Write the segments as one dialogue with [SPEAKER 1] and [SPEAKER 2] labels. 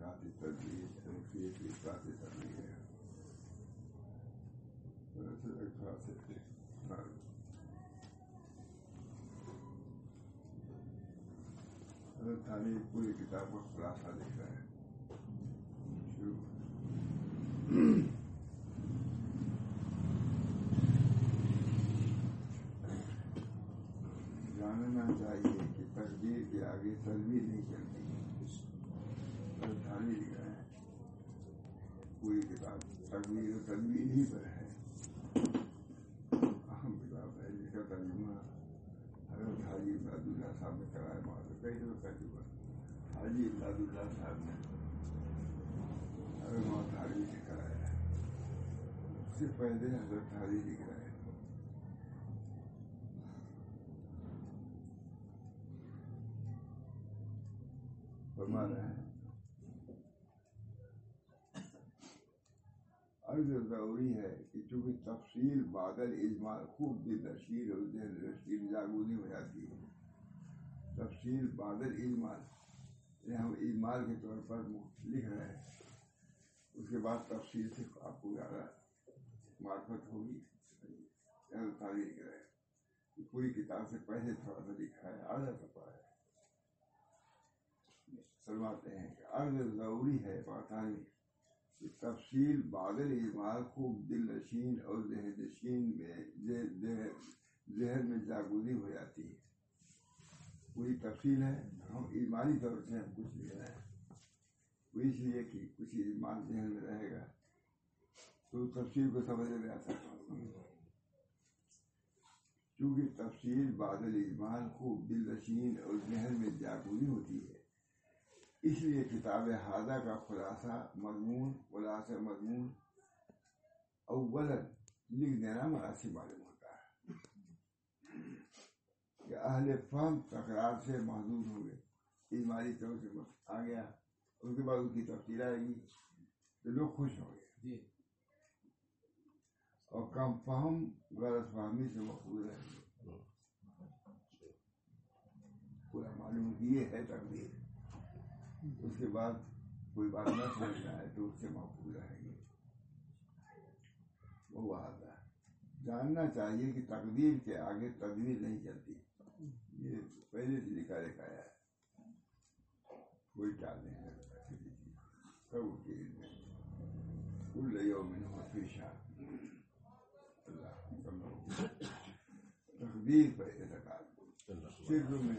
[SPEAKER 1] تنویر کی ساتھ تدبیر تنفیر ہے تعلیم پوری کتاب کا خلاصہ لکھ رہا ہے جاننا چاہیے کہ تقدیر کے آگے تدبیر نہیں چلتی تعلیم لکھ ہے پوری کتاب تقدیر و تدبیر ہی پر ہے اہم کتاب ہے جس کا ترجمہ حضرت حاجی امداد اللہ صاحب نے کرایا معلوم کئی دفعہ کر چکا حاجی امداد اللہ صاحب نے حضرت محمد حاجی نے کرایا ہے اس سے پہلے حضرت حاجی لکھ رہے ہیں فرما رہے ہیں عرض ضروری ہے کہ چونکہ تفصیل بادل اجمال خوب دل رشید اور دل رشید جاگونی ہو جاتی ہے۔ تفصیل بادل اجمال یہ یعنی ہم اجمال کے طور پر لکھ رہے ہیں۔ اس کے بعد تفصیل سے آپ کو زیادہ معرفت ہوگی۔ یعنی تاریخ لکھ رہے ہیں پوری کتاب سے پہلے تھوڑا سا لکھا ہے، آدھا سفا ہے۔ سلواتے ہیں کہ عرض ضروری ہے پاکستانی تفصیل بادل اجمال خوب دل نشین اور ذہن نشین میں ذہن میں جاگوری ہو جاتی ہے۔ پوری تفصیل ہے۔ ہم ایمانی طور سے ہم کچھ لے رہے ہیں۔ وہ اس لیے کہ کچھ ایمان ذہن میں رہے گا۔ تو تفصیل کو سمجھنے میں آسان چونکہ تفصیل بادل اجمال خوب دل نشین اور ذہن میں جاگوری ہوتی ہے۔ اس لیے کتاب حاضہ کا خلاصہ مضمون خلاصہ مضمون اول لکھ دینا مناسب معلوم ہوتا ہے کہ اہل فہم تکرار سے محدود ہو گئے اجمالی طور سے آ گیا۔ اس کے بعد اس کی تفصیل آئے گی تو لوگ خوش ہوں گے۔ اور کم فہم غلط فہمی سے محفوظ رہیں گے پورا معلوم یہ ہے تقدیر۔ اس کے بعد کوئی بات نہ سمجھ آئے تو اس سے محفوظ رہیں گے وہ آتا ہے۔ جاننا چاہیے کہ تقدیر کے آگے تدبیر نہیں چلتی۔ یہ پہلے سے لکھا لکھا ہے۔ کوئی ٹال نہیں سب کے کل یومن پیشہ اللہ تقدیر پر اعتقاد صرف میں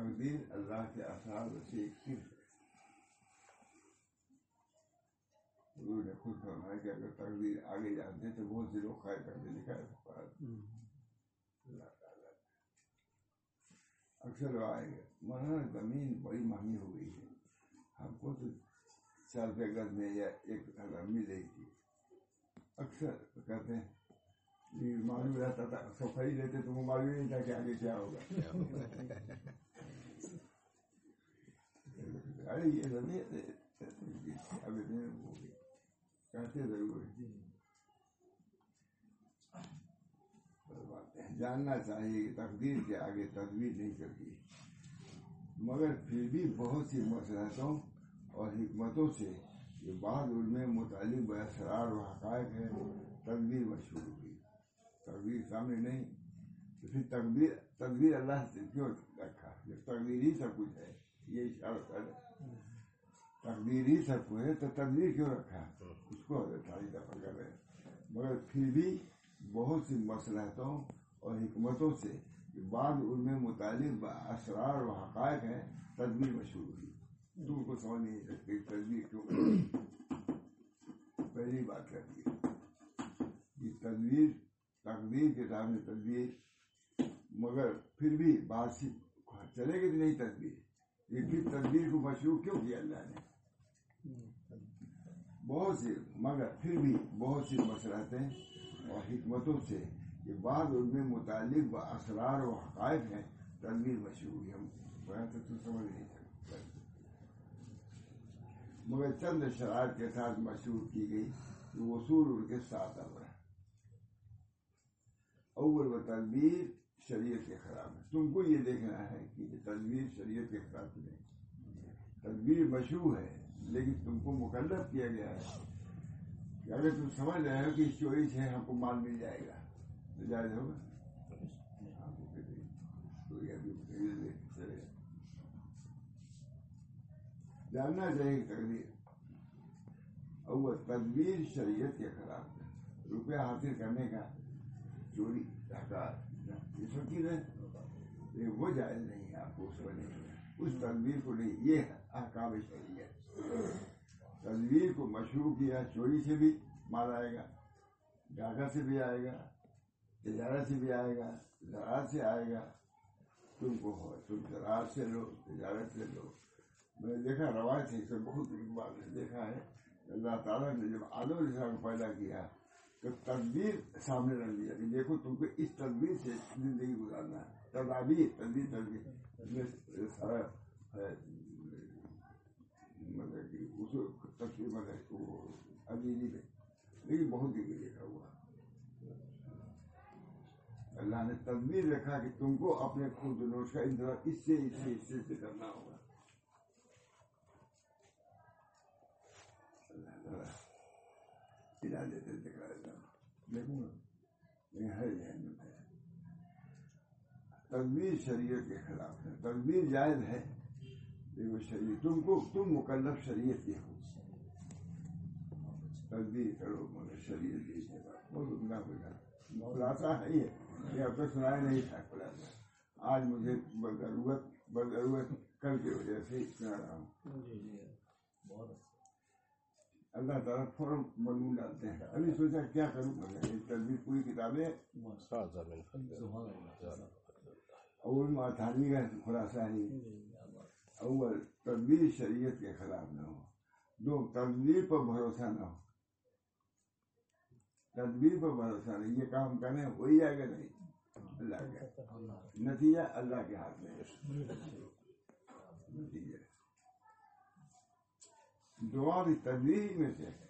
[SPEAKER 1] اثرات تقدیر اللہ کے اثرات سے ایک صرف ہے۔ حضور نے خود فرمایا کہ اگر تقدیر آگے جانتے تو بہت سے لوگ خواہ کرتے لکھا ہے۔ اللہ تعالیٰ اکثر وہ آئے گا۔ مولانا زمین بڑی مہنگی ہو گئی ہے۔ ہم کو تو چار روپے گز میں یا ایک ہزار مل رہی تھی اکثر کہتے ہیں معلوم رہتا تھا سب خرید لیتے تو وہ معلوم نہیں تھا کہ آگے کیا ہوگا۔ ارے، یہ کہتے ضرور جاننا چاہیے کہ تقدیر کے آگے تدبیر نہیں کرتی مگر پھر بھی بہت سی مسلحتوں اور حکمتوں سے یہ بعض علم متعلق اسرار و حقائق ہے تدبیر مشہور ہوئی۔ تقدیر سامنے نہیں۔ تو پھر تقدیر تقدیر اللہ سے کیوں رکھا؟ جب تقدیر ہی سب کچھ ہے، یہ اشارہ کر۔ تقدیر ہی سب کچھ ہے تو تقدیر کیوں رکھا؟ اس کو ساری دفعہ کر رہے مگر پھر بھی بہت سی مسلحتوں اور حکمتوں سے بعض ان میں متعلق اسرار و حقائق ہیں تدبیر مشہور ہوئی۔ تم کو سمجھ نہیں سکتے تدبیر کیوں پہلی بات کرتی ہے یہ تدبیر تقدیر کے سامنے تدبیر مگر پھر بھی بات چلے گی نہیں تدبیر لیکن تدبیر کو مشروع کیوں کیا اللہ نے؟ بہت سی، مگر پھر بھی بہت سی مسرتیں اور حکمتوں سے یہ بعض ان میں متعلق و اسرار و حقائق ہیں تدبیر مشہور ہوئی ہم تو سمجھ نہیں سکتے۔ مگر چند شرائط کے ساتھ مشہور کی گئی۔ کہ وصول ان کے ساتھ اب اول و تدبیر شریعت کے خلاف ہے۔ تم کو یہ دیکھنا ہے کہ یہ تدبیر شریعت کے خلاف نہیں تدبیر مشروع ہے، لیکن تم کو مکلف کیا گیا ہے۔ کہ اگر تم سمجھ رہے ہو کہ اس چوری سے ہم کو مال مل جائے گا تو جائز ہوگا۔ جاننا چاہیے تقدیر۔ اور وہ تدبیر شریعت کے خلاف ہے۔ روپیہ حاصل کرنے کا چوری حکار یہ سب چیزیں وہ جائز نہیں ہے، آپ کو اس نہیں اس تدبیر کو نہیں، یہ احکام شریعت۔ تدبیر کو مشروع کیا، چوری سے بھی مال آئے گا، ڈاکہ سے بھی آئے گا، تجارت سے بھی آئے گا، زراعت سے آئے گا۔ تم کو ہو، تم زراعت سے لو، تجارت سے لو۔ میں نے دیکھا، روایت ہے، اس میں بہت نے دیکھا ہے۔ اللہ تعالیٰ نے جب آدم علیہ السلام کو پیدا کیا تو تدبیر سامنے رکھ دیا کہ دیکھو تم کو اس تدبیر سے زندگی گزارنا ہے۔ تدابیر، تدبیر تدبیر۔ سارا مطلب کہ اس تفصیل مطلب وہ عزیزی میں لیکن بہت جگہ دیکھا ہوا۔ اللہ نے تدبیر رکھا کہ تم کو اپنے خود نوش کا انتظار اس سے اس سے اس سے اس سے کرنا ہوگا۔ اللہ تعالیٰ ہلا دیتے دکھا دیتا ہوں دیکھوں گا لیکن ہے ذہن میں ہے۔ تدبیر شریعت کے خلاف ہے۔ تدبیر جائز ہے۔ لیکن شریعت، تم کو، تم مکلف شریعت کے ہو۔ تدبیر کرو، مگر شریعت کی بہت عمدہ بجا خلاصہ ہے۔ ہی ہے یہ۔ اب تک سنایا نہیں تھا خلاصہ آج مجھے بضرورت بضرورت کل کی وجہ سے سنا رہا ہوں۔
[SPEAKER 2] جی جی۔ بہت اچھا۔
[SPEAKER 1] اللہ تعالیٰ فوراً مضمون ڈالتے ہیں۔ ابھی سوچا کیا کروں؟ مگر یہ تدبیر پوری کتابیں اول معتانی کا خلاصہ نہیں۔ اول، تدبیر شریعت کے خلاف نہ ہو۔ دو، تدبیر پر بھروسہ نہ ہو۔ تدبیر پر بھروسہ نہیں، یہ کام کرنے ہو ہی جائے گا نہیں۔ اللہ کا۔ نتیجہ اللہ کے ہاتھ میں نتیجہ۔ دعا بھی تدبیر میں سے۔ ہے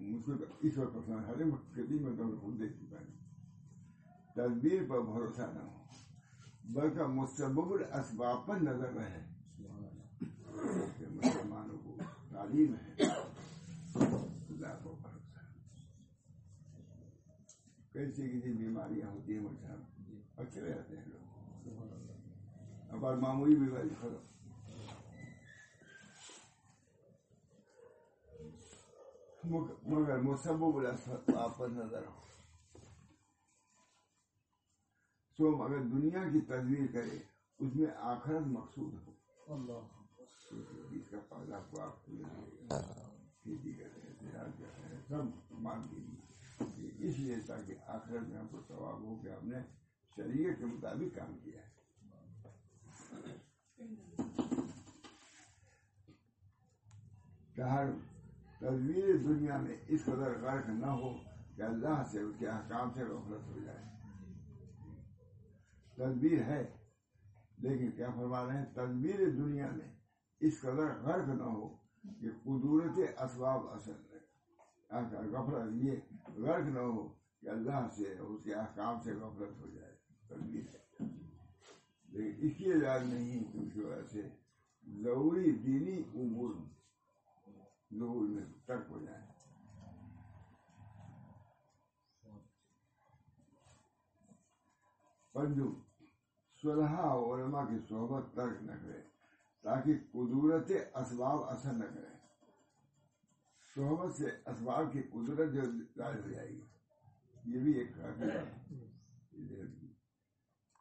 [SPEAKER 1] مجھ کو اس وقت پسند ہر ہے کتنی مرتبہ خود دیکھ چکا ہے تدبیر پر بھروسہ نہ ہو، بلکہ مسبب الاسباب پر نظر رہے۔ کہ مسلمانوں کو تعلیم ہے اللہ کو بھروسہ۔ کیسی کسی بیماریاں ہوتی ہیں مجھے اور چلے جاتے ہیں لوگ۔ اب معمولی بیماری کرو مگر مسبب الاسباب پر نظر ہو سو مگر دنیا کی تدبیر کرے اس میں آخرت مقصود ہو
[SPEAKER 2] اللہ
[SPEAKER 1] اس کا پیدا ہوا آپ کو کھیتی کر رہے ہیں تجارت کر رہے ہیں سب مان لیجیے اس لیے تاکہ آخرت میں ہم کو ثواب ہو کہ ہم نے شریعت کے مطابق کام کیا ہے کہ ہر تدبیر دنیا میں اس قدر غرق نہ ہو کہ اللہ سے اس کے احکام سے غفلت ہو جائے۔ تدبیر ہے، لیکن کیا فرما رہے ہیں تدبیر دنیا میں اس قدر غرق نہ ہو کہ قدورت اسباب اثر رہے غفلت یہ غرق نہ ہو کہ اللہ سے اس کے احکام سے غفلت ہو جائے۔ تدبیر ہے۔ لیکن اس کی علاج نہیں کہ اس کی وجہ سے ضروری دینی امور ظہور میں ترک ہو جائے پنجو صلح علماء کی صحبت ترک نہ کرے تاکہ قدورت اسباب اثر نہ کرے صحبت سے اسباب کی قدرت جو ظاہر ہو جائے گی یہ بھی ایک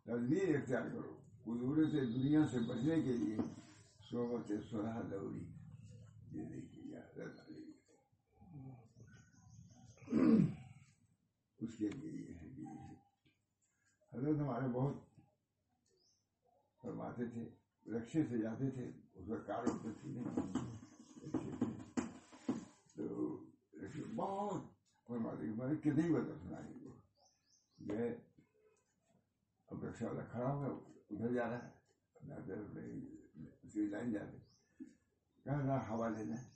[SPEAKER 1] تدبیر اختیار کرو قدورت دنیا سے بچنے کے لیے صحبت صلح ضروری یہ دیکھیے اس کے لیے یہ ہے کہ حضرت ہمارے بہت فرماتے تھے، رکشے سے جاتے تھے، اس پر کار اٹھتے تھے رکشے سے۔ تو رکشے بہت فرماتے کہ میں نے کتنی بتا سنائی کو گئے اب رکشا والا کھڑا ہوا، ادھر جا رہا ہے اس کی لائن جا رہی۔ کہا ہوا لینا۔ ہے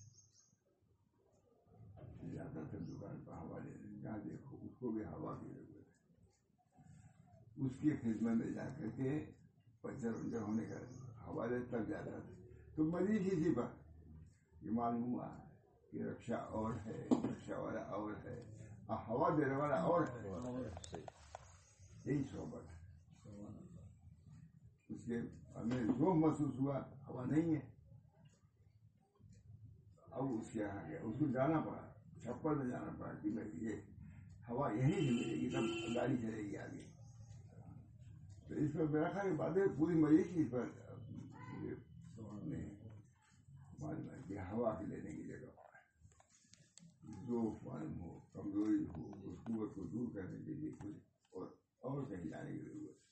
[SPEAKER 1] جاتا تھا دکان پر ہوا لینے جہاں دیکھو، اس کو بھی ہوا کی ضرورت ہے اس کی خدمت میں جا کر کے پنچر ونچر ہونے کا حوالے تب جاتا تھا۔ تو مریض اسی پر یہ معلوم ہوا کہ رکشا اور ہے، رکشا والا اور ہے۔ اور ہوا دینے والا اور ہے۔ یہی صحبت ہے۔ اس کے ہمیں جو محسوس ہوا ہوا نہیں ہے۔ اب اس کے یہاں گیا، اس کو جانا پڑا۔ چھپر میں جانا پڑا کہ میں یہ ہوا یہیں سے ملے گی تب گاڑی چلے گی آگے۔ تو اس پر میرا خیال ہے باتیں پوری مریض کی اس پر معلوم ہے کہ ہوا کے لینے کی جگہ ہے۔ جو معلوم ہو، کمزوری ہو، اس قوت کو دور کرنے کے لیے کچھ اور اور کہیں جانے کی ضرورت ہے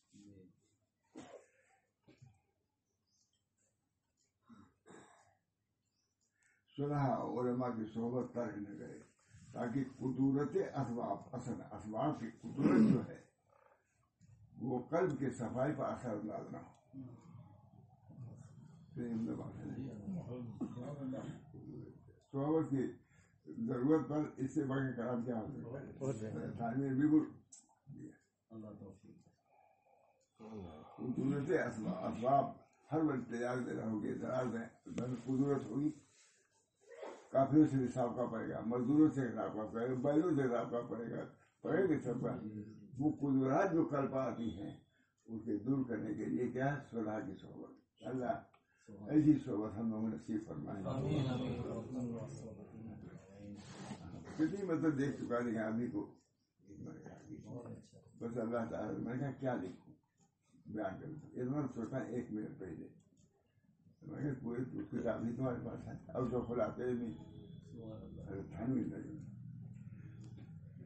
[SPEAKER 1] صلح علماء کی صحبت ترک نہ کرے تاکہ قدورت اسباب اثر اسباب کی قدرت جو ہے وہ قلب کے صفائی پر اثر انداز نہ ہو۔ صحبت کی ضرورت پر اس سے کے کرام کیا تعلیم بالکل قدرت اسباب ہر وقت تیار رہا ہوگی قدرت ہوگی۔ کافیوں سے حساب کا پڑے گا مزدوروں سے حساب کا پڑے گا بیلوں سے حساب کا پڑے گا پڑے گا سب کا وہ قدرات جو کل پا آتی ہیں اس کے دور کرنے کے لیے کیا صلاح کی صحبت۔ اللہ ایسی صحبت ہم لوگوں نے نصیب فرمائے کتنی مطلب دیکھ چکا نہیں آدمی کو؟ بس اللہ تعالیٰ میں نے کہا کیا لکھوں؟ بیان کر اتنا سوچا ایک منٹ پہلے۔ میں نے پورے اس کتاب بھی تمہارے پاس ہے اب جو کھلاتے نہیں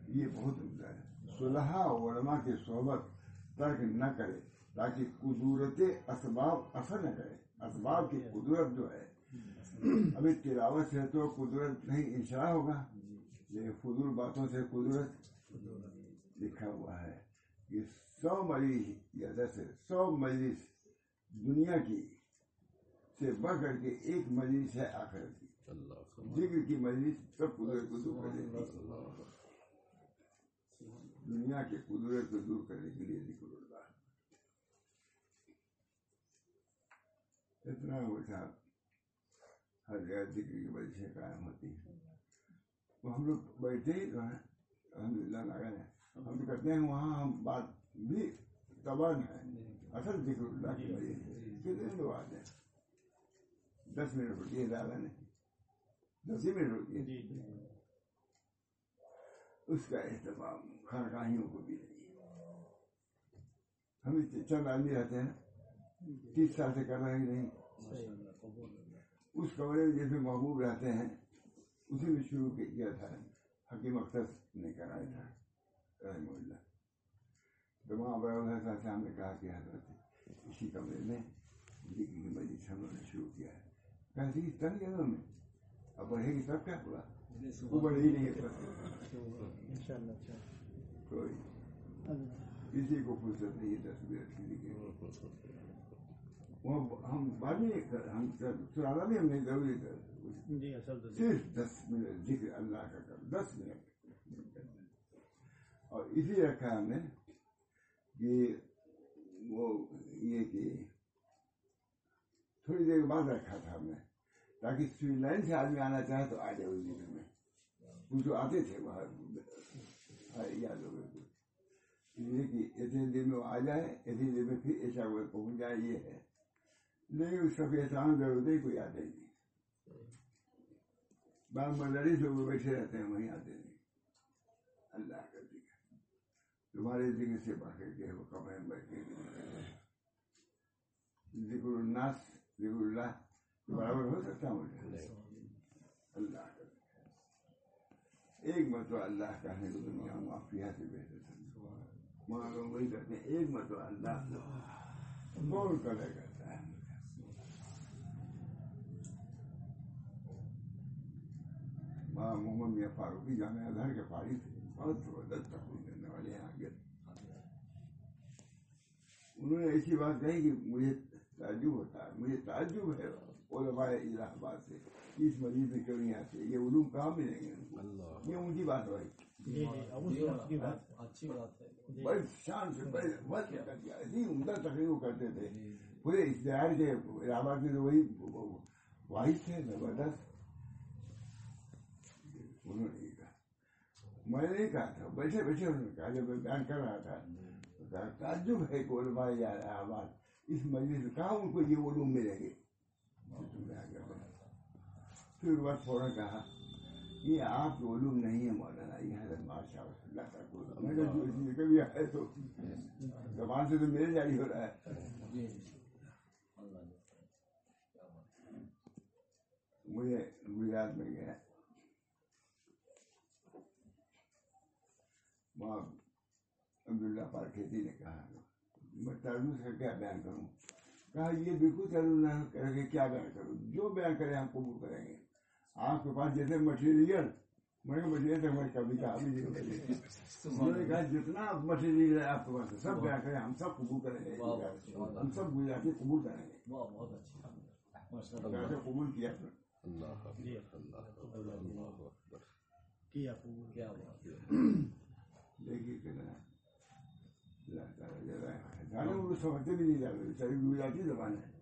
[SPEAKER 1] یہ بہت عمدہ ہے صلح علماء کی صحبت ترک نہ کرے تاکہ قدورت اسباب اثر نہ کرے اسباب کی قدرت جو ہے ابھی تلاوت سے تو قدرت نہیں انشاء ہوگا لیکن فضول باتوں سے قدرت لکھا ہوا ہے کہ سو مریض یا دس سو مریض دنیا کی سے بڑھ کر کے ایک مریض ہے آخرت کی۔ ذکر کی مجلس سب قدرت کو دور کر دیتی ہے دنیا کے قدرت کو دور کرنے کے لیے ذکر اللہ۔ اتنا اٹھا ہر جگہ ذکر کی مجلسیں قائم ہوتی ہیں۔ وہ ہم لوگ بیٹھے ہی تو ہیں۔ الحمد للہ لگن ہے۔ ہم کرتے ہیں وہاں ہم بات بھی تباہ ہے اصل ذکر اللہ کی وجہ سے کتنے لوگ آتے ہیں دس منٹ ہے زیادہ نہیں۔ دس ہی منٹ ہوتی ہے اس کا اہتمام خانقاہیوں کو بھی نہیں ہم چند آدمی رہتے ہیں۔ تیس سال سے کر رہے نہیں؟ اس کمرے میں جیسے محبوب رہتے ہیں اسی میں شروع کیا تھا۔ حکیم اختر نے کرایا تھا۔ رحم اللہ۔ تو وہاں صاحب سے ہم نے کہا کہ حضرت اسی کمرے میں کی مجلس ہم نے شروع کیا ہے۔ کہا جی تن گیا میں اب بڑھے گی تب کیا ہوا وہ بڑھ ہی نہیں ہے کسی کو فرصت نہیں ہے تصویر کے وہ ہم بعد میں ہم بھی ہم نے ضروری کر صرف دس منٹ ذکر اللہ کا کر دس منٹ اور اسی رکھا ہم نے کہ وہ یہ کہ تھوڑی دیر بعد رکھا تھا ہم نے تاکہ سوئی لائن سے آدمی آنا چاہے تو آ جائے اس جی ذکر میں۔ وہ جو آتے تھے وہاں ہاں، یاد ہو گئے کہ اتنے دن میں وہ آ جائے اتنے دن میں پھر ایسا وہ پہنچ جائے یہ ہے۔ لیکن اس کا بھی احسان ضرورت ہے کوئی آتے نہیں۔ بعض مزاری سے وہ بیٹھے رہتے ہیں، وہیں آتے نہیں۔ اللہ کا ذکر۔ تمہارے ذکر سے بڑھ کے وہ کمرے میں ذکر الناس، ذکر اللہ برابر ہو سکتا مجھے اللہ ایک مرتبہ اللہ کا ہے تو دنیا معافیہ سے بہتر وہاں لوگ وہی کہتے ہیں ایک مرتبہ اللہ کرتا ہے وہاں محمد میاں فاروقی جامعہ کے فارغ تھے بہت زبردست تقریر کرنے والے ہیں آگے انہوں نے ایسی بات کہی کہ مجھے تعجب ہوتا ہے مجھے تعجب ہے علماء الہ آباد سے اس مریض میں کیوں نہیں آتے یہ علوم کہاں ملیں گے یہ ان کی بات بھائی
[SPEAKER 3] اچھی بات ہے
[SPEAKER 1] بڑی شان سے بڑے دیا ایسی عمدہ تقریر کرتے تھے پورے اشتہار کے الہٰباد میں تو وہی واحد تھے زبردست انہوں نے کہا میں نے کہا تھا بیٹھے بیٹھے انہوں نے کہا جب میں بیان کر رہا تھا تعجب ہے کہ علماء یا الہٰباد اس مجلس میں کہاں ان کو یہ علوم ملیں گے تم نے آگے بڑھا پھر بس فوراً کہا یہ آپ کے علوم نہیں ہے مولانا یہ حضرت ماشاء اللہ کا میں کبھی ہے تو زبان سے تو میرے جاری ہو رہا ہے۔ مجھے گجرات میں گیا وہاں عبداللہ پار کھیتی نے کہا میں ترجمہ کا کیا بیان کروں؟ کہا یہ بالکل ترجمہ کر کے کیا بیان کروں؟ جو بیان کریں ہم قبول کریں گے۔ آپ کے پاس جیسے مٹیریل میں مٹیریل تک میں کبھی کہا بھی نہیں۔ انہوں نے کہا جتنا مٹیریل ہے آپ کے پاس سب بیان کریں ہم سب قبول کریں گے۔ ہم سب گجراتی قبول کریں گے۔
[SPEAKER 2] بہت اچھی ماشاء اللہ
[SPEAKER 1] کہا کہ قبول؟ کیا دیکھیے سمجھتے بھی نہیں جاتے گجراتی زبان ہے۔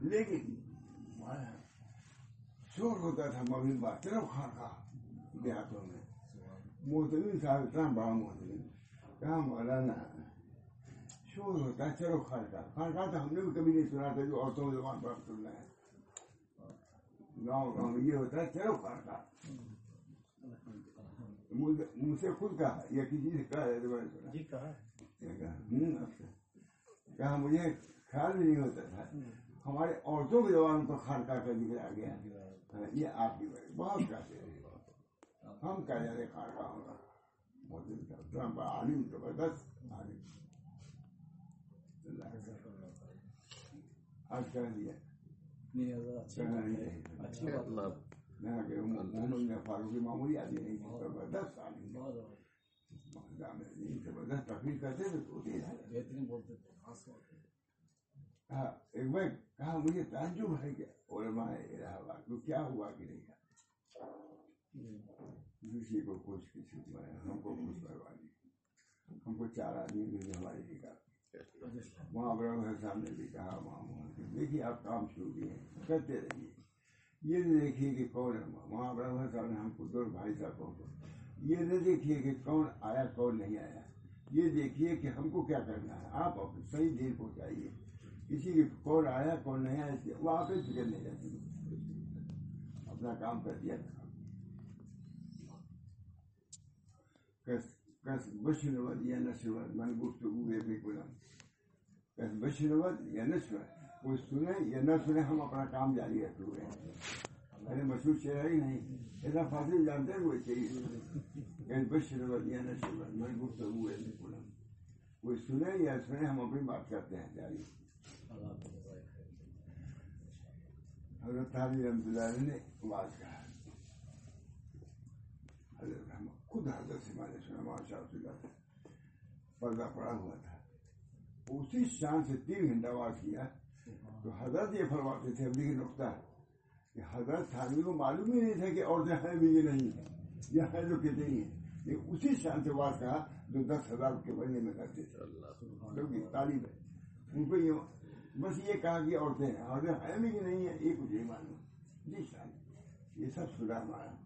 [SPEAKER 1] لیکن ہمارا شور ہوتا تھا مبین بات طرف خان کا دیہاتوں میں محتمین صاحب اتنا بڑا محتمین کہا مولانا شور ہوتا ہے چلو خان کا خان کا تو ہم نے بھی کبھی نہیں سنا تھا جو عورتوں کی زبان پر سننا ہے گاؤں گاؤں یہ ہوتا ہے چلو خان کا مجھ سے خود کہا یا کسی سے کہا ہے
[SPEAKER 2] کہا
[SPEAKER 1] مجھے خیال بھی نہیں ہوتا تھا ہمارے عورتوں کی زبان پر خانقاہ کا ذکر آ گیا۔ یہ آپ کی وجہ بہت کہتے ہیں۔ ہم کہہ جاتے خانقاہ ہوگا صاحب اتنا بڑا عالم زبردست عالم۔ کا آج کہہ دیا میں فاروقی معمولی آدمی نہیں زبردست عالم زبردست تقریر کرتے تھے تو ہوتی ہے
[SPEAKER 2] بہترین بولتے تھے خاص طور
[SPEAKER 1] کہا ایک بار کہا مجھے تعجب ہے کہ علماء الہ آباد کو کیا ہوا کہ نہیں کسی کو خوش کسی کو ہم کو خوش کروا دی ہم کو چار آدمی ملے ہمارے لیے کہا وہاں ابراہیم حسن صاحب نے بھی کہا وہاں وہاں دیکھیے آپ کام شروع کیے ہیں کرتے رہیے۔ یہ نہ دیکھیے کہ کون ہے وہاں۔ ابراہیم حسن صاحب نے ہم کو دو بھائی صاحبوں کو یہ نہ دیکھیے کہ کون آیا کون نہیں آیا۔ یہ دیکھیے کہ ہم کو کیا کرنا ہے۔ آپ اپنی صحیح دیر پہنچائیے۔ کسی کی کون آیا کون نہیں آیا، اس کی وہاں پہ فکر نہیں رہتی۔ اپنا کام کر دیا۔ کس کس یا نشود من گفتگو بے کنم کس بشنود یا نشود کوئی سنے یا نہ سنے، ہم اپنا کام جاری رکھے ہوئے ہیں۔ ارے مشہور شعر ہی نہیں۔ اتنا فاصل جانتے ہیں وہ چاہیے کس بشنود یا نشود من گفتگو بے کنم کوئی سنے یا سنے، ہم اپنی بات کرتے ہیں جاری
[SPEAKER 2] اللہ کو جزائے خیر
[SPEAKER 1] حضرت علی رحمۃ اللہ علیہ نے آواز کہا حضرت رحمت خود حضرت سے میں نے سنا ماشاء اللہ پردہ پڑا ہوا تھا اسی شان سے تین گھنٹہ آواز کیا تو حضرت یہ فرماتے تھے اب دیکھیے نقطہ کہ حضرت تھانوی کو معلوم ہی نہیں تھا کہ عورتیں ہیں بھی یہ نہیں ہیں یا ہیں جو کہتے ہی ہیں لیکن اسی شان سے آواز کہا جو دس ہزار کے بڑھنے میں کرتے تھے تعلیم ہے ان کو یہ بس یہ کہا کہ عورتیں ہیں عورتیں ہیں بھی کہ نہیں ہیں یہ کچھ نہیں معلوم۔ جی شاید یہ سب سنا ہمارا۔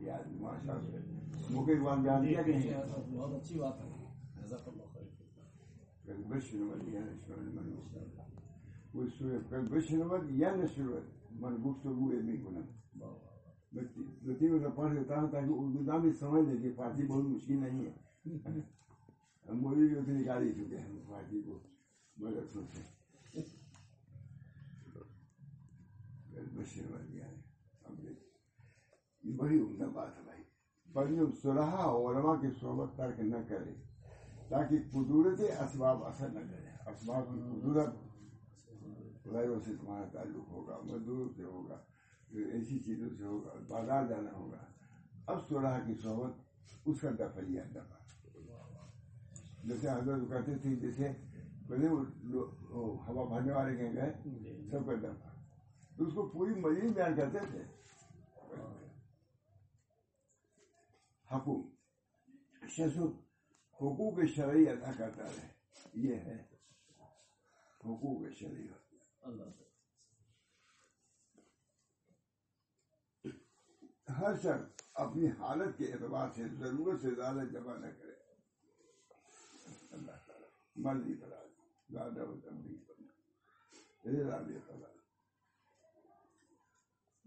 [SPEAKER 1] یہ آدمی ماشاء اللہ۔ بات کیا کہ نہیں؟
[SPEAKER 2] بہت اچھی بات ہے۔
[SPEAKER 1] یا من یا من کنم۔ کا پڑھ دیتا ہوں تاکہ اردو بھی سمجھ لے کہ فارسی بہت مشکل نہیں ہے۔ ہم مودی جو نکال ہی چکے ہیں فارسی کو۔ سے۔ کل بشنود یا اب دیکھ یہ بڑی عمدہ بات ہے بھائی۔ جو صلحہ علماء کی صحبت ترک نہ کرے تاکہ قدرت اسباب اثر نہ کرے اسباب کی قدرت غیروں سے تمہارا تعلق ہوگا مزدوروں سے ہوگا ایسی چیزوں سے ہوگا بازار جانا ہوگا۔ اب صلح کی صحبت اس کا دفع لیا دفع جیسے حضرت کہتے تھے جیسے پہلے ہوا بھرنے والے کہیں گئے سب کا دفع تو اس کو پوری مزید بیان کرتے تھے۔ حقوق۔ شسو حقوق شرعی ادا کرتا رہے۔ یہ ہے۔ حقوق
[SPEAKER 2] سے
[SPEAKER 1] ہر شخص اپنی حالت کے اعتبار سے ضرورت سے زیادہ جمع نہ کرے۔ اللہ تعالیٰ۔ مرضی کرا زیادہ و تبدیل کرنا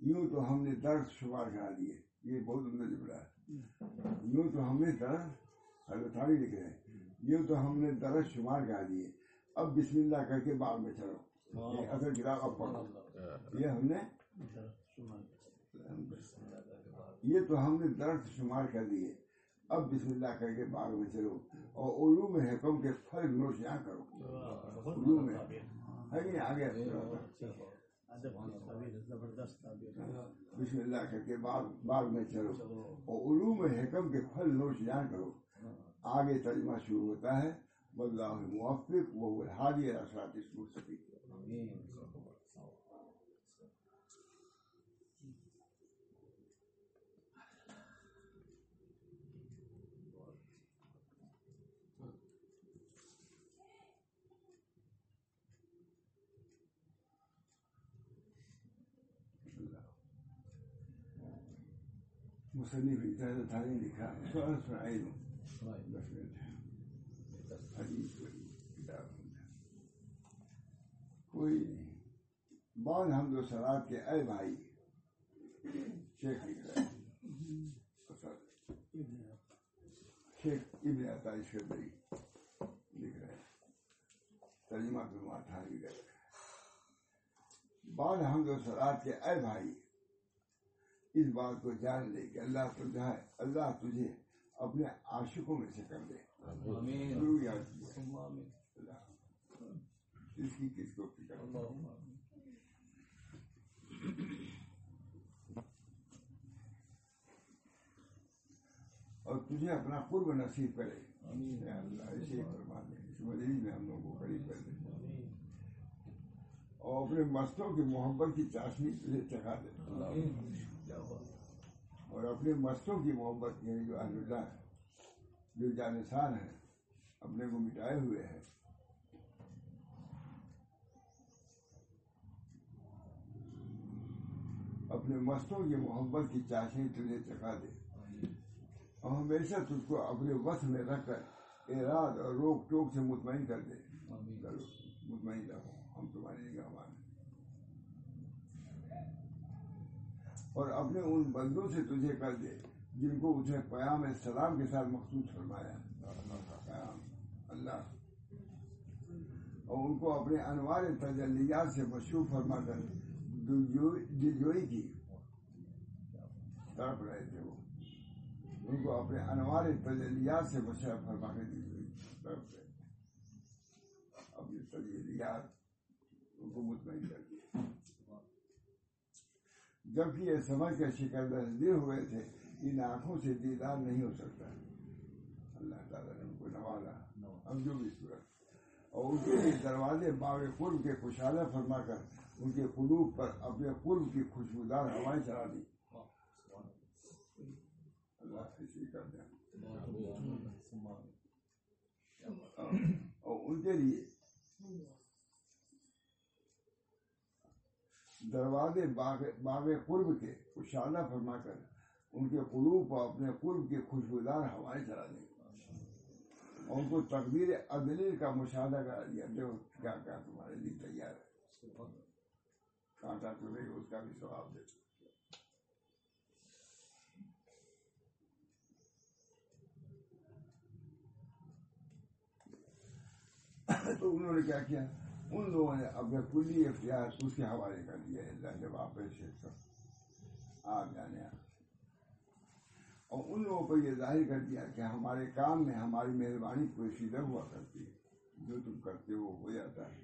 [SPEAKER 1] یوں تو ہم نے درد شمار کرا دیے یہ بہت عمدہ جملہ ہے۔ یوں تو ہم نے درد حضرت علی لکھ رہے ہیں۔ یوں تو ہم نے درد شمار کرا دیے۔ اب بسم اللہ کر کے باغ میں چلو۔ اثر گرا اب پڑھو۔ یہ ہم نے یہ تو ہم نے درخت شمار کر دیے۔ اب بسم اللہ کر کے باغ میں چلو۔ اور علوم حکم کے فرق نوش یہاں کرو علوم ہے۔ آگے۔ بسم اللہ کر کے باغ باغ میں چلو۔ اور علوم حکم کے پھل نوش یہاں کرو۔ آگے ترجمہ شروع ہوتا ہے۔ واللہ موفق وہ الحادی اثرات اس مستقیم مصنف اجازت تھانی لکھا۔ دس منٹ حدیث کوئی کتاب کوئی بعض حمد و سرات کے اے بھائی شیخ لکھ رہے شیخ ابن عطا لکھ رہے ہیں۔ ترجمہ رہے ہیں بعض حمد و سرات کے اے بھائی اس بات کو جان لے کہ اللہ تجھے اللہ تجھے اپنے عاشقوں میں سے کر دے۔ یاد اس کی کس کو فکر اور تجھے اپنا قرب نصیب کرے۔ اللہ فرما دے اس میں ہم لوگوں کو قریب کر دے۔ اور اپنے مستوں کی محبت کی چاشنی تجھے چکھا دے۔
[SPEAKER 2] کیا بات
[SPEAKER 1] اور اپنے مستوں کی محبت یعنی جو اہل اللہ ہے جو جانسان ہے اپنے کو مٹائے ہوئے ہیں۔ اپنے مستوں کی محبت کی چاشنی تجھے چکھا دے۔ اور ہمیشہ تجھ کو اپنے وقت میں رکھ کر اراد اور روک ٹوک سے مطمئن کر دے۔ مطمئن رہو ہم تمہاری نگاہ اور اپنے ان بندوں سے تجھے کر دے، جن کو اسے پیام سلام کے ساتھ مخصوص فرمایا۔ اللہ۔ کا پیام اللہ اور ان کو اپنے انوار تجلیات سے مشہور فرما کر دلجوئی کی۔ تڑپ رہے تھے وہ۔ ان کو اپنے انوار تجلیات سے مشہور فرما کر دلجوئی تڑپ رہے تھے۔ اپنی تجلیات ان کو مطمئن کر دیا جبکہ یہ سمجھ کر شکر دے ہوئے تھے، ان آنکھوں سے دیدار نہیں ہو سکتا۔ اللہ تعالیٰ نے ان کو نوازا۔ ہم جو بھی صورت۔ اور ان کے دروازے باغ قرب کے خوشحالہ فرما کر ان کے قلوب پر اپنے قرب کی خوشبودار ہوائیں چلا دی۔ اللہ ایسی کر دیں اور ان کے لیے دروازے باغ باغ قرب کے خوشحالہ فرما کر ان کے قلوب کو اپنے قرب کی خوشبودار ہوائیں چلا دیں۔ اور ان کو تقدیر عدلی کا مشاہدہ کرا دیا۔ دیکھو کیا کیا تمہارے لیے تیار ہے۔ کانٹا چلے اس کا بھی ثواب دے۔ تو انہوں نے کیا کیا؟ ان لوگوں نے اپنے کلی اختیار اس کے حوالے کر دیا اللہ جب آپ سے۔ سب آپ جانے اور ان لوگوں کو یہ ظاہر کر دیا کہ ہمارے کام میں ہماری مہربانی پوشیدہ ہوا کرتی ہے جو تم کرتے ہو ہو جاتا ہے۔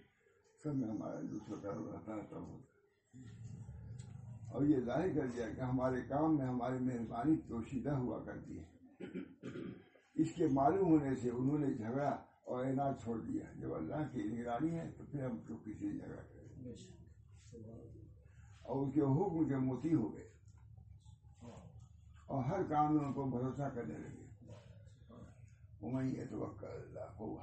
[SPEAKER 1] سب میں ہمارا دوسرا کرم رہتا ہے تب ہوتا ہے اور یہ ظاہر کر دیا کہ ہمارے کام میں ہماری مہربانی پوشیدہ ہوا کرتی۔ ہے اس کے معلوم ہونے سے انہوں نے جھگڑا اور اعنات چھوڑ دیا جب اللہ کی نگرانی ہے تو پھر ہم کیوں کسی جھگڑا کریں اور اس کے حکم کے موتی ہو گئے۔ اور ہر کام میں ان کو بھروسہ کرنے لگے۔ يتوکل اللہ کو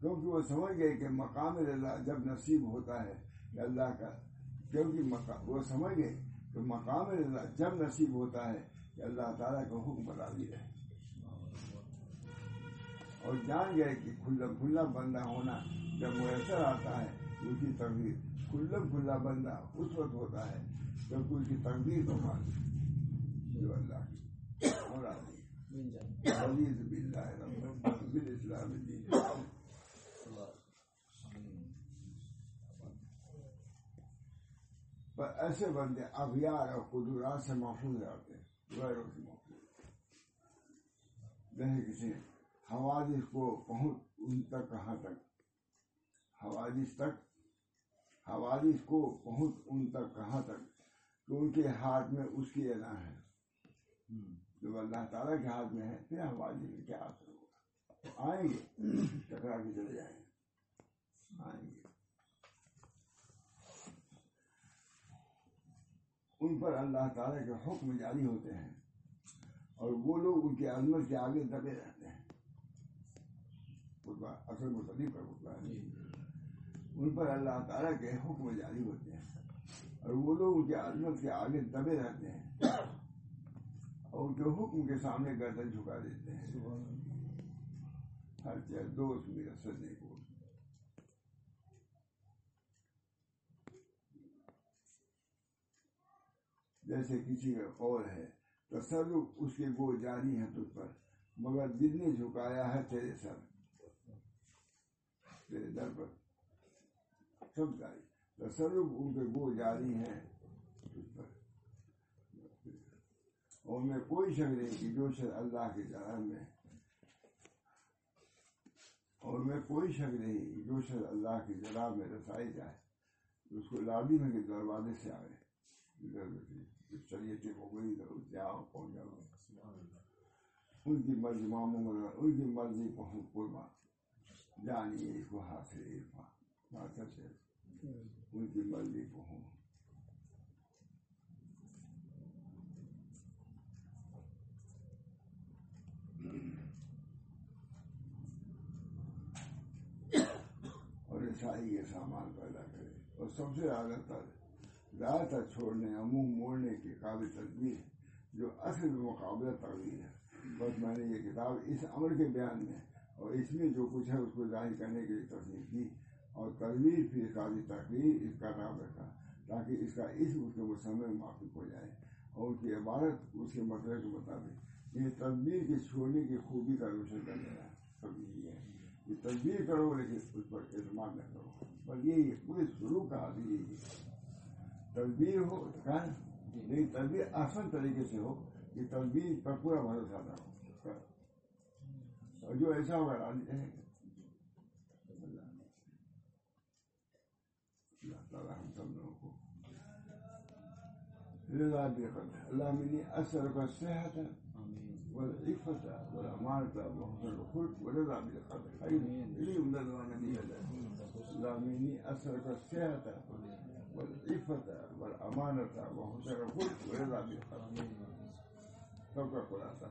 [SPEAKER 1] کیونکہ وہ سمجھ گئے کہ مقام اللہ جب نصیب ہوتا ہے کہ اللہ کا کیونکہ وہ سمجھ گئے کہ مقام اللہ جب نصیب ہوتا ہے کہ اللہ تعالیٰ کا حکم راضی ہے۔ اور جان گئے کہ کھلا کھلا بندہ ہونا جب میسر آتا ہے اس کی تقدیر کھلم کھلا بندہ اس وقت ہوتا ہے جب اس کی تقدیر تو مان جو جی اللہ۔ کی اور راضی عزیز باللہ رب بالاسلام پر ایسے بندے ابیار اور قدرات سے محفوظ رہتے ہیں۔ غیروں سے محفوظ۔ جیسے کسی حوادث کو پہنچ ان تک کہاں تک؟ حوادث تک حوادث کو پہنچ ان تک کہاں تک؟ کہ ان کے ہاتھ میں اس کی ادا ہے۔ جب اللہ تعالیٰ کے ہاتھ میں ہے پھر حوادث میں کیا اثر ہوگا؟ آئیں گے ٹکرا کے چلے جائیں گے۔ آئیں گے۔ ان پر اللہ تعالیٰ کے حکم جاری ہوتے ہیں اور وہ لوگ ان کی عظمت کے آگے دبے رہتے ہیں۔ اصل مصنف کا خطبہ ہے ان پر اللہ تعالیٰ کے حکم جاری ہوتے ہیں اور وہ لوگ ان کی عظمت کے آگے دبے رہتے ہیں اور ان کے حکم کے سامنے گردن جھکا دیتے ہیں ہر چیز دوست میرا سجنے کو جیسے کسی کا قول ہے تصرف اس کے گو جاری ہے تجھ پر مگر دل نے جھکایا ہے تیرے سر تیرے در پر۔ سب جاری۔ تصرف ان کے گو جاری ہیں۔ تجھ پر اور میں کوئی شک نہیں کہ جو شر اللہ کے جلال میں اور میں کوئی شک نہیں جو شر اللہ کے جلال میں رسائی جائے۔ اس کو لازم ہے کہ دروازے سے آئے ادھر شریعت ہو گئی ادھر جاؤ پہنچ جاؤ ان کی مرضی مگر ان کی مرضی پہنچ قربا جانیے اس کو حاصل عرفا سے ان کی مرضی پہنچ اور عیسائی یہ سامان پیدا کرے اور سب سے زیادہ تر زیادہ چھوڑنے منہ موڑنے کے قابل تدبیر جو اصل مقابلہ تقدیر ہے بس میں نے یہ کتاب اس عمر کے بیان میں اور اس میں جو کچھ ہے اس کو ظاہر کرنے کے لیے تصنیف کی اور تدبیر پھر قابل تقریر اس کا نام رکھا تاکہ اس کا اسم اس کے میں موافق ہو جائے اور اس کی عبارت اس کے مطلب کے مطابق یہ تدبیر کے چھوڑنے کی خوبی کا روشن کر دینا سب ہے۔ یہ تدبیر کرو لیکن اس پر اعتماد نہ کرو۔ بس یہی ہے پورے شروع کا حاصل یہی ہے۔ تدبیر ہو نا؟ لیکن تدبیر آسان طریقے سے ہو کہ تدبیر پر پورا بھروسہ نہ ہو جو يساوي عليه لا ترى تملكه لذا بقدر اللهم اني اسالك الصحه والعفة والأمانة وحسن الخلق ورضا بالقدر أين إليهم ندعو نبي اللهم إني أسألك الصحة والعفة والأمانة وحسن الخلق ورضا بالقدر توقع خلاصة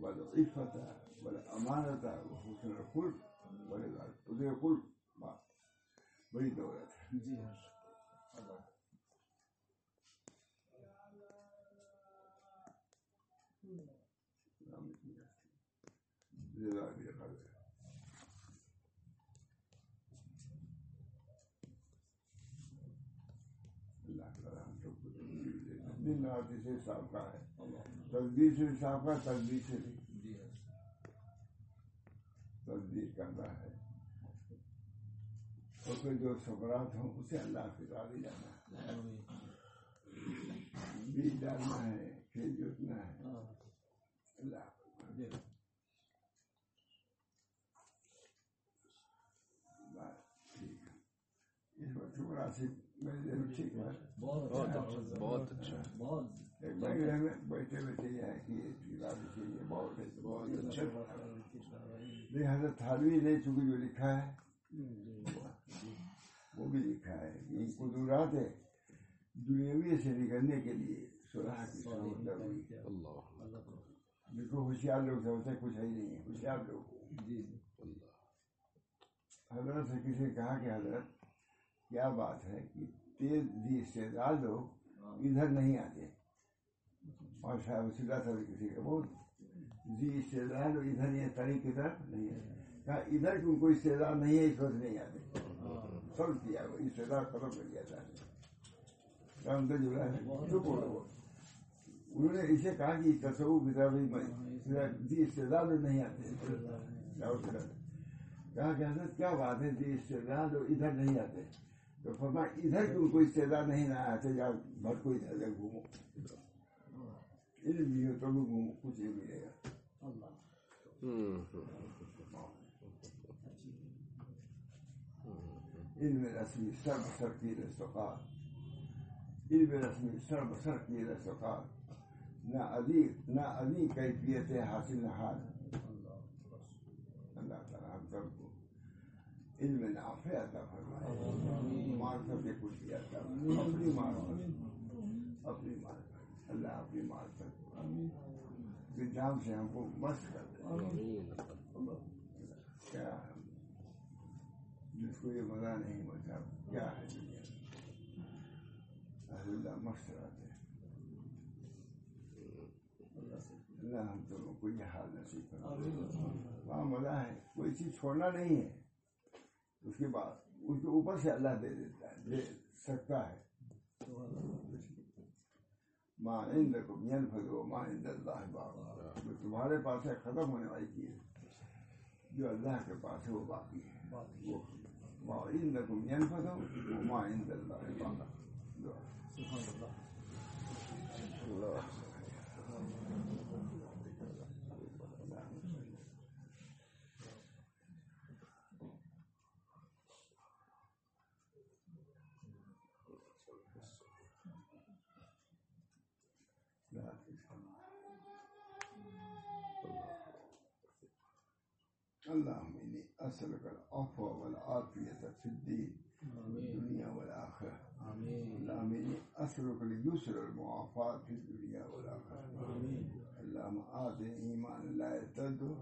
[SPEAKER 1] والعفة والأمانة وحسن الخلق وذي الخلق ما بڑی دولت ہے
[SPEAKER 2] جی ہاں
[SPEAKER 1] جزاك دن رات صاف کا ہے تدبیر سے کا تدبیر سے بھی تدبیر کرنا ہے۔ اور پھر جو سبرات ہوں اسے اللہ سے راضی جانا ہے۔ بیج ڈالنا ہے کھیت جوتنا ہے۔
[SPEAKER 2] ہاں۔
[SPEAKER 1] اللہ۔
[SPEAKER 2] جی۔
[SPEAKER 1] اس وقت دل میں ٹھیک ہے
[SPEAKER 2] بہت اچھا
[SPEAKER 3] بہت اچھا
[SPEAKER 2] بہت
[SPEAKER 1] بیٹھے بیٹھے بہت بہت اچھا نہیں حضرت تھالوی نے چونکہ جو لکھا ہے
[SPEAKER 2] جی
[SPEAKER 1] بھی لکھا ہے کہ ان قدرات دنیاوی سے نکلنے کے لیے صلاح کی ضرورت
[SPEAKER 3] اللہ
[SPEAKER 1] دیکھو ہوشیار لوگ سمجھتے کچھ ہے ہی نہیں ہے ہوشیار لوگ
[SPEAKER 2] جی
[SPEAKER 1] حضرت سے کسی نے کہا کہ حضرت، کیا بات ہے کہ تیز جی استعداد لوگ ادھر نہیں آتے۔ اور صاحب سیدھا سا کسی کا بہت جی استعداد لوگ ادھر نہیں ہے طریق کی طرف نہیں ہے کہا ادھر کی ان کو استعداد نہیں ہے، اس وقت نہیں آتے۔ سب کیا وہ استعداد ختم کر دیا تھا۔ رام دل جلا ہے چپ ہو وہ انہوں نے اسے کہا کہ تصوف کی طرف جی استعداد لوگ نہیں آتے۔ کہا کہ حضرت، کیا بات ہے؟ جی استعداد لوگ ادھر نہیں آتے۔ تو فرما ادھر کی ان کو استعداد نہیں نہ آتے جا بھر کو ادھر ادھر گھومو علم بھی ہو تو بھی گھومو کچھ نہیں ملے گا
[SPEAKER 2] اللہ
[SPEAKER 1] علم رسمی سر بسر کی رستقار علم رسمی سر بسر کی رستقار نہ ادی نہ ادی کیفیت علم نافع عطا فرمائے معرفت کچھ عطا اپنی معرفت اپنی معرفت اللہ اپنی معرفت کے جام سے ہم کو مست کر دے۔ کیا جس کو یہ مزہ نہیں ملتا کیا ہے دنیا؟ اللہ مست رہتے اللہ ہم کو یہ حال نصیب وہاں مزہ ہے کوئی چیز چھوڑنا نہیں ہے۔ اس کے بعد اس کے اوپر سے اللہ دے دیتا ہے دے سکتا ہے۔ ماں ماں اللہ جو تمہارے پاس ہے ختم ہونے والی چیز۔ جو اللہ کے پاس ہے وہ باقی ہے۔ ماں اللہ۔ اللهم إني أسألك العفو والعافية في الدين والدنيا والآخرة.
[SPEAKER 2] آمين.
[SPEAKER 1] اللهم إني أسألك اليسر والمعافاة في الدنيا والآخرة. اللهم آتني إيمانا لا يرتد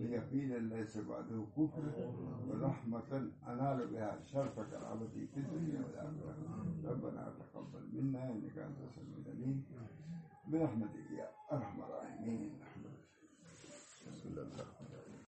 [SPEAKER 1] ويقينا ليس بعده كفر. ورحمة أنال بها شرف كرامتي في الدنيا والآخرة. ربنا تقبل منا إنك أنت السميع العليم. برحمتك يا أرحم الراحمين.